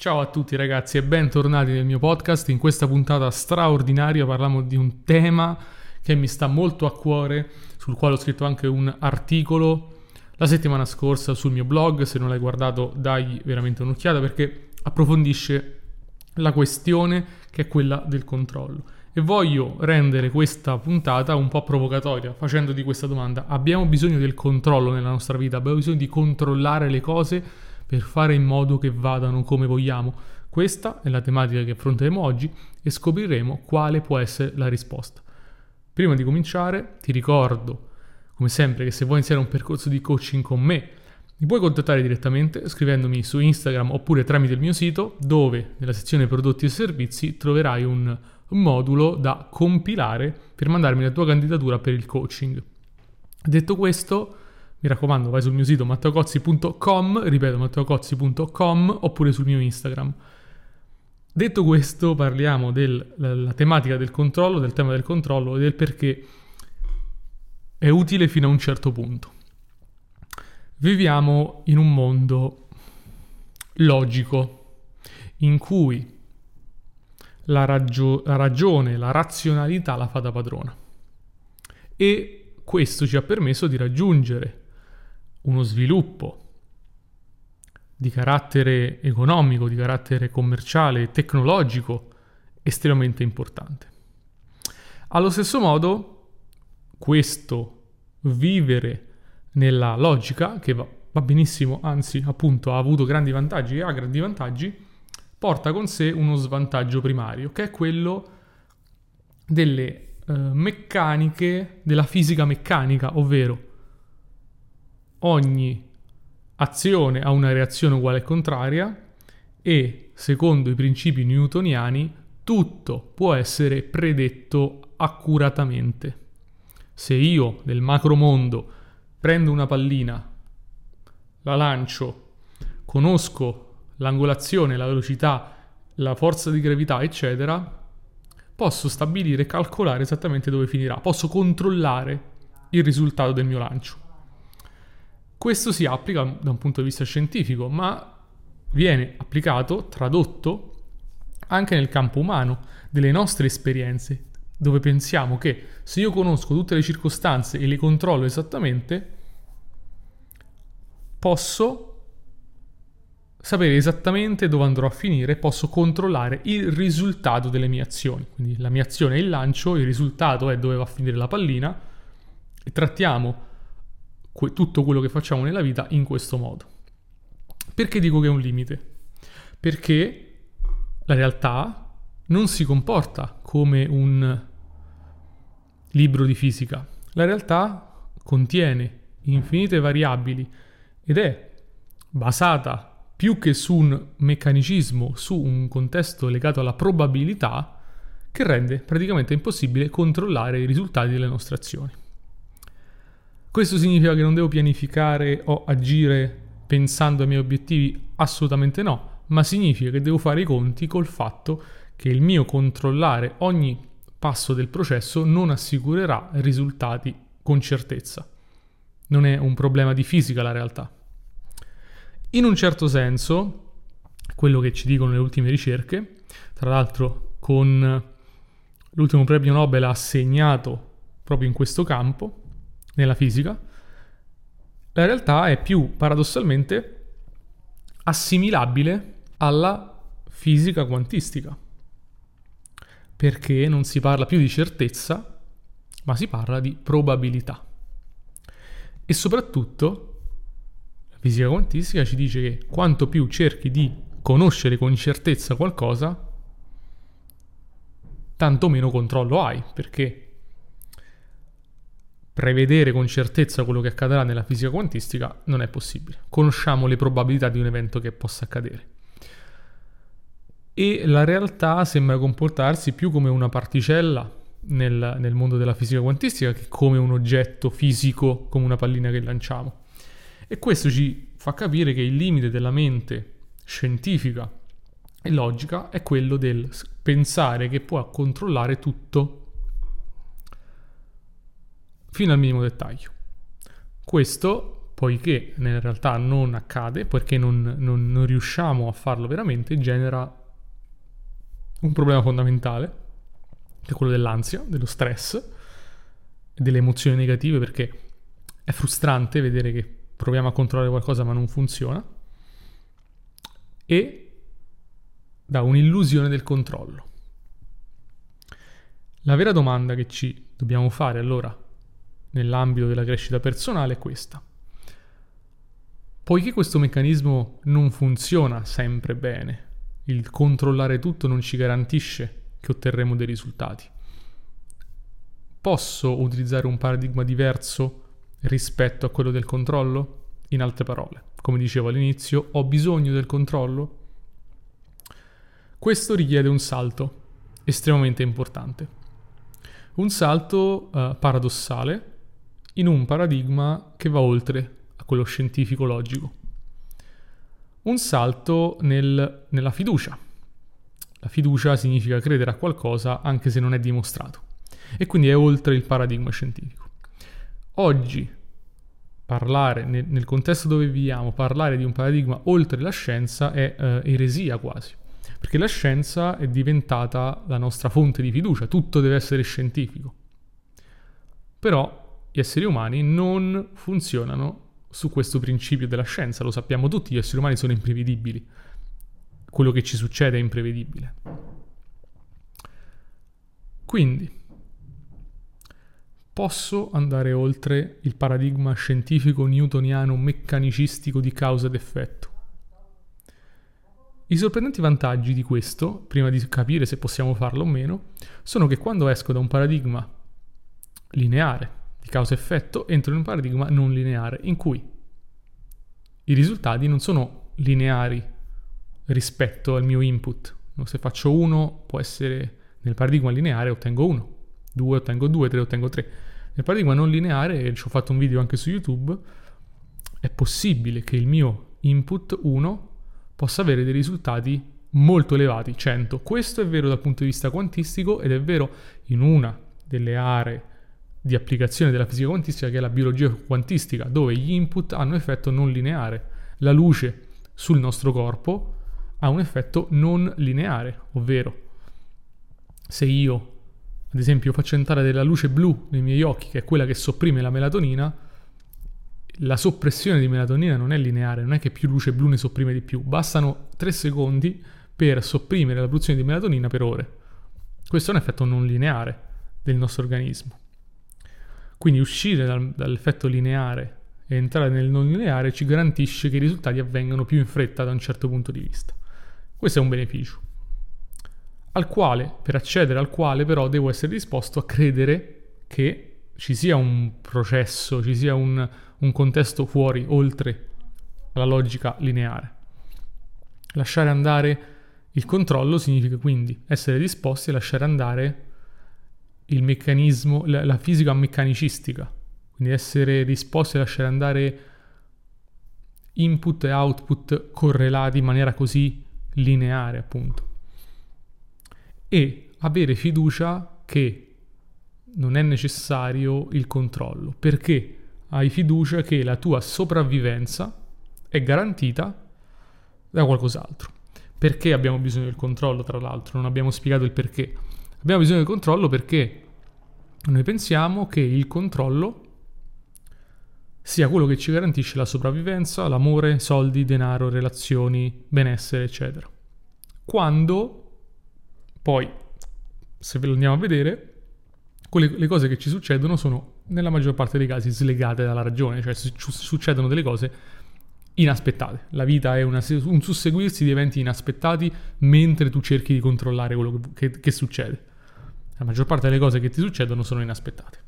Ciao a tutti ragazzi e bentornati nel mio podcast. In questa puntata straordinaria parliamo di un tema che mi sta molto a cuore, sul quale ho scritto anche un articolo la settimana scorsa sul mio blog. Se non l'hai guardato, dai veramente un'occhiata perché approfondisce la questione che è quella del controllo. E voglio rendere questa puntata un po' provocatoria facendo di questa domanda: abbiamo bisogno del controllo nella nostra vita? Abbiamo bisogno di controllare le cose? Per fare in modo che vadano come vogliamo. Questa è la tematica che affronteremo oggi e scopriremo quale può essere la risposta. Prima di cominciare ti ricordo, come sempre, che se vuoi iniziare un percorso di coaching con me, mi puoi contattare direttamente scrivendomi su Instagram oppure tramite il mio sito dove nella sezione prodotti e servizi troverai un modulo da compilare per mandarmi la tua candidatura per il coaching. Detto questo, mi raccomando, vai sul mio sito matteocozzi.com, ripeto matteocozzi.com oppure sul mio Instagram. Detto questo, parliamo della tematica del controllo, del tema del controllo e del perché è utile fino a un certo punto. Viviamo in un mondo logico in cui la, ragio- la ragione, la razionalità la fa da padrona. E questo ci ha permesso di raggiungere uno sviluppo di carattere economico, di carattere commerciale tecnologico estremamente importante. Allo stesso modo, questo vivere nella logica, che va, va benissimo, anzi appunto ha avuto grandi vantaggi e ha grandi vantaggi, porta con sé uno svantaggio primario, che è quello delle eh, meccaniche, della fisica meccanica, ovvero ogni azione ha una reazione uguale e contraria e, secondo i principi newtoniani, tutto può essere predetto accuratamente. Se io nel macromondo prendo una pallina, la lancio, conosco l'angolazione, la velocità, la forza di gravità, eccetera, posso stabilire e calcolare esattamente dove finirà, posso controllare il risultato del mio lancio. Questo si applica da un punto di vista scientifico, ma viene applicato, tradotto anche nel campo umano, delle nostre esperienze, dove pensiamo che se io conosco tutte le circostanze e le controllo esattamente, posso sapere esattamente dove andrò a finire, posso controllare il risultato delle mie azioni. Quindi la mia azione è il lancio, il risultato è dove va a finire la pallina e trattiamo que- tutto quello che facciamo nella vita in questo modo. Perché dico che è un limite? Perché la realtà non si comporta come un libro di fisica. La realtà contiene infinite variabili ed è basata più che su un meccanicismo, su un contesto legato alla probabilità, che rende praticamente impossibile controllare i risultati delle nostre azioni. Questo significa che non devo pianificare o agire pensando ai miei obiettivi? Assolutamente no, ma significa che devo fare i conti col fatto che il mio controllare ogni passo del processo non assicurerà risultati con certezza. Non è un problema di fisica la realtà. In un certo senso, quello che ci dicono le ultime ricerche, tra l'altro con l'ultimo premio Nobel assegnato proprio in questo campo, nella fisica, la realtà è più paradossalmente assimilabile alla fisica quantistica, perché non si parla più di certezza, ma si parla di probabilità. E soprattutto la fisica quantistica ci dice che quanto più cerchi di conoscere con certezza qualcosa, tanto meno controllo hai, perché prevedere con certezza quello che accadrà nella fisica quantistica non è possibile. Conosciamo le probabilità di un evento che possa accadere. E la realtà sembra comportarsi più come una particella nel, nel mondo della fisica quantistica che come un oggetto fisico, come una pallina che lanciamo. E questo ci fa capire che il limite della mente scientifica e logica è quello del pensare che può controllare tutto fino al minimo dettaglio. Questo poiché in realtà non accade, perché non, non, non riusciamo a farlo veramente, genera un problema fondamentale, che è quello dell'ansia, dello stress delle emozioni negative, perché è frustrante vedere che proviamo a controllare qualcosa ma non funziona, e da un'illusione del controllo. La vera domanda che ci dobbiamo fare allora nell'ambito della crescita personale è questa. Poiché questo meccanismo non funziona sempre bene, il controllare tutto non ci garantisce che otterremo dei risultati. Posso utilizzare un paradigma diverso rispetto a quello del controllo? In altre parole, come dicevo all'inizio, ho bisogno del controllo? Questo richiede un salto estremamente importante. Un salto uh, paradossale in un paradigma che va oltre quello scientifico logico. Un salto nel, nella fiducia. La fiducia significa credere a qualcosa anche se non è dimostrato e quindi è oltre il paradigma scientifico. Oggi parlare nel, nel contesto dove viviamo, parlare di un paradigma oltre la scienza è eh, eresia quasi, perché la scienza è diventata la nostra fonte di fiducia, tutto deve essere scientifico. Però gli esseri umani non funzionano su questo principio della scienza, lo sappiamo tutti, gli esseri umani sono imprevedibili, quello che ci succede è imprevedibile. Quindi, posso andare oltre il paradigma scientifico newtoniano meccanicistico di causa ed effetto. I sorprendenti vantaggi di questo, prima di capire se possiamo farlo o meno, sono che quando esco da un paradigma lineare, di causa-effetto, entro in un paradigma non lineare in cui i risultati non sono lineari rispetto al mio input. Se faccio 1 può essere nel paradigma lineare ottengo 1, 2 ottengo 2, 3 ottengo 3. Nel paradigma non lineare, e ci ho fatto un video anche su YouTube, è possibile che il mio input 1 possa avere dei risultati molto elevati, 100. Questo è vero dal punto di vista quantistico ed è vero in una delle aree di applicazione della fisica quantistica che è la biologia quantistica, dove gli input hanno effetto non lineare. La luce sul nostro corpo ha un effetto non lineare, ovvero se io ad esempio faccio entrare della luce blu nei miei occhi, che è quella che sopprime la melatonina, la soppressione di melatonina non è lineare, non è che più luce blu ne sopprime di più, bastano 3 secondi per sopprimere la produzione di melatonina per ore. Questo è un effetto non lineare del nostro organismo. Quindi uscire dal, dall'effetto lineare e entrare nel non lineare ci garantisce che i risultati avvengano più in fretta da un certo punto di vista. Questo è un beneficio. Al quale, per accedere al quale però devo essere disposto a credere che ci sia un processo, ci sia un, un contesto fuori, oltre alla logica lineare. Lasciare andare il controllo significa quindi essere disposti a lasciare andare il meccanismo, la, la fisica meccanicistica, quindi essere disposti a lasciare andare input e output correlati in maniera così lineare, appunto. E avere fiducia che non è necessario il controllo, perché hai fiducia che la tua sopravvivenza è garantita da qualcos'altro. Perché abbiamo bisogno del controllo, tra l'altro? Non abbiamo spiegato il perché. Abbiamo bisogno del controllo perché noi pensiamo che il controllo sia quello che ci garantisce la sopravvivenza, l'amore, soldi, denaro, relazioni, benessere, eccetera. Quando poi, se ve lo andiamo a vedere, quelle, le cose che ci succedono sono nella maggior parte dei casi slegate dalla ragione, cioè succedono delle cose inaspettate. La vita è una, un susseguirsi di eventi inaspettati mentre tu cerchi di controllare quello che, che, che succede. La maggior parte delle cose che ti succedono sono inaspettate.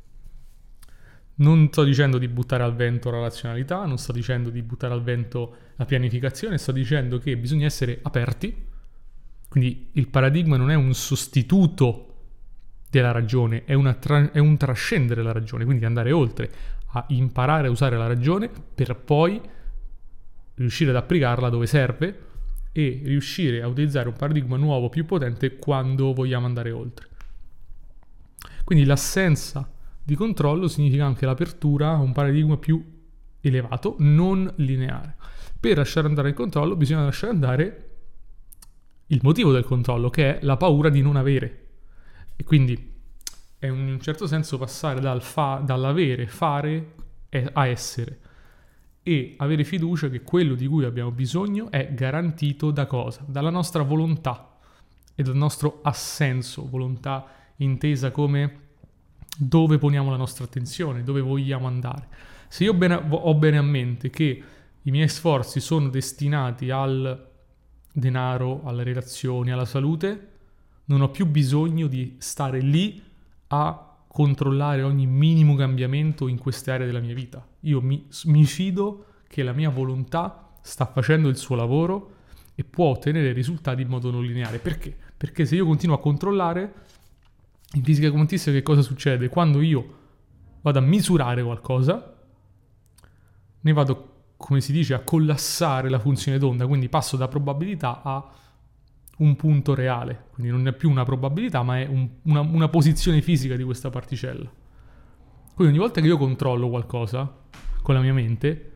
Non sto dicendo di buttare al vento la razionalità, non sto dicendo di buttare al vento la pianificazione, sto dicendo che bisogna essere aperti. Quindi il paradigma non è un sostituto della ragione, è, tra- è un trascendere la ragione, quindi andare oltre, a imparare a usare la ragione per poi riuscire ad applicarla dove serve e riuscire a utilizzare un paradigma nuovo più potente quando vogliamo andare oltre. Quindi l'assenza di controllo significa anche l'apertura a un paradigma più elevato, non lineare. Per lasciare andare il controllo bisogna lasciare andare il motivo del controllo, che è la paura di non avere. E quindi è in un certo senso passare dal fa- dall'avere, fare a essere e avere fiducia che quello di cui abbiamo bisogno è garantito da cosa? Dalla nostra volontà e dal nostro assenso, volontà intesa come dove poniamo la nostra attenzione, dove vogliamo andare. Se io bene, ho bene a mente che i miei sforzi sono destinati al denaro, alle relazioni, alla salute, non ho più bisogno di stare lì a controllare ogni minimo cambiamento in queste aree della mia vita. Io mi, mi fido che la mia volontà sta facendo il suo lavoro e può ottenere risultati in modo non lineare. Perché? Perché se io continuo a controllare, in fisica quantistica che cosa succede? Quando io vado a misurare qualcosa, ne vado, come si dice, a collassare la funzione d'onda, quindi passo da probabilità a un punto reale, quindi non è più una probabilità, ma è un, una, una posizione fisica di questa particella. Quindi ogni volta che io controllo qualcosa con la mia mente,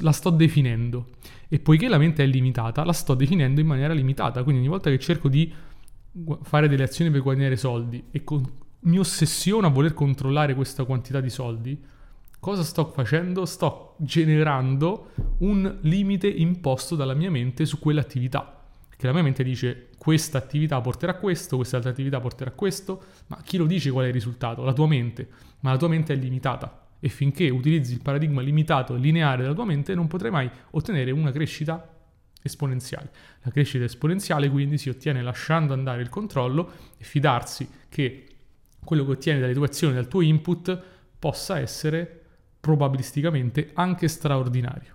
la sto definendo. E poiché la mente è limitata, la sto definendo in maniera limitata. Quindi ogni volta che cerco di fare delle azioni per guadagnare soldi e con, mi ossessiono a voler controllare questa quantità di soldi, cosa sto facendo? Sto generando un limite imposto dalla mia mente su quell'attività che la mia mente dice questa attività porterà a questo, questa altra attività porterà a questo, ma chi lo dice qual è il risultato? La tua mente, ma la tua mente è limitata e finché utilizzi il paradigma limitato e lineare della tua mente non potrai mai ottenere una crescita esponenziale. La crescita esponenziale quindi si ottiene lasciando andare il controllo e fidarsi che quello che ottieni dalle tue azioni, dal tuo input, possa essere probabilisticamente anche straordinario.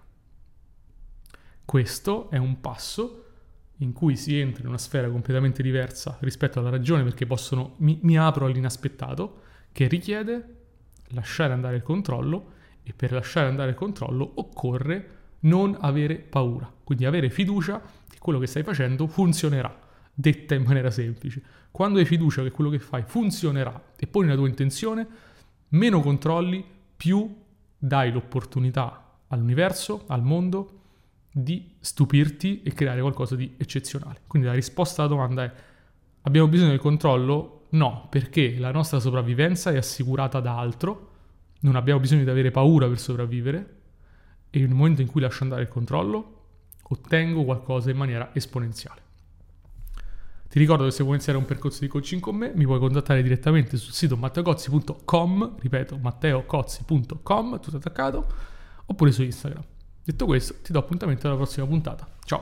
Questo è un passo in cui si entra in una sfera completamente diversa rispetto alla ragione perché possono, mi, mi apro all'inaspettato che richiede lasciare andare il controllo e per lasciare andare il controllo occorre non avere paura, quindi avere fiducia che quello che stai facendo funzionerà, detta in maniera semplice. Quando hai fiducia che quello che fai funzionerà e poni la tua intenzione, meno controlli, più dai l'opportunità all'universo, al mondo, di stupirti e creare qualcosa di eccezionale. Quindi la risposta alla domanda è abbiamo bisogno del controllo? No, perché la nostra sopravvivenza è assicurata da altro, non abbiamo bisogno di avere paura per sopravvivere e nel momento in cui lascio andare il controllo ottengo qualcosa in maniera esponenziale. Ti ricordo che se vuoi iniziare un percorso di coaching con me mi puoi contattare direttamente sul sito matteocozzi.com, ripeto matteocozzi.com, tutto attaccato, oppure su Instagram. Detto questo, ti do appuntamento alla prossima puntata. Ciao!